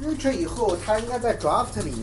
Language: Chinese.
Future 以后它应该在 Draft 里面，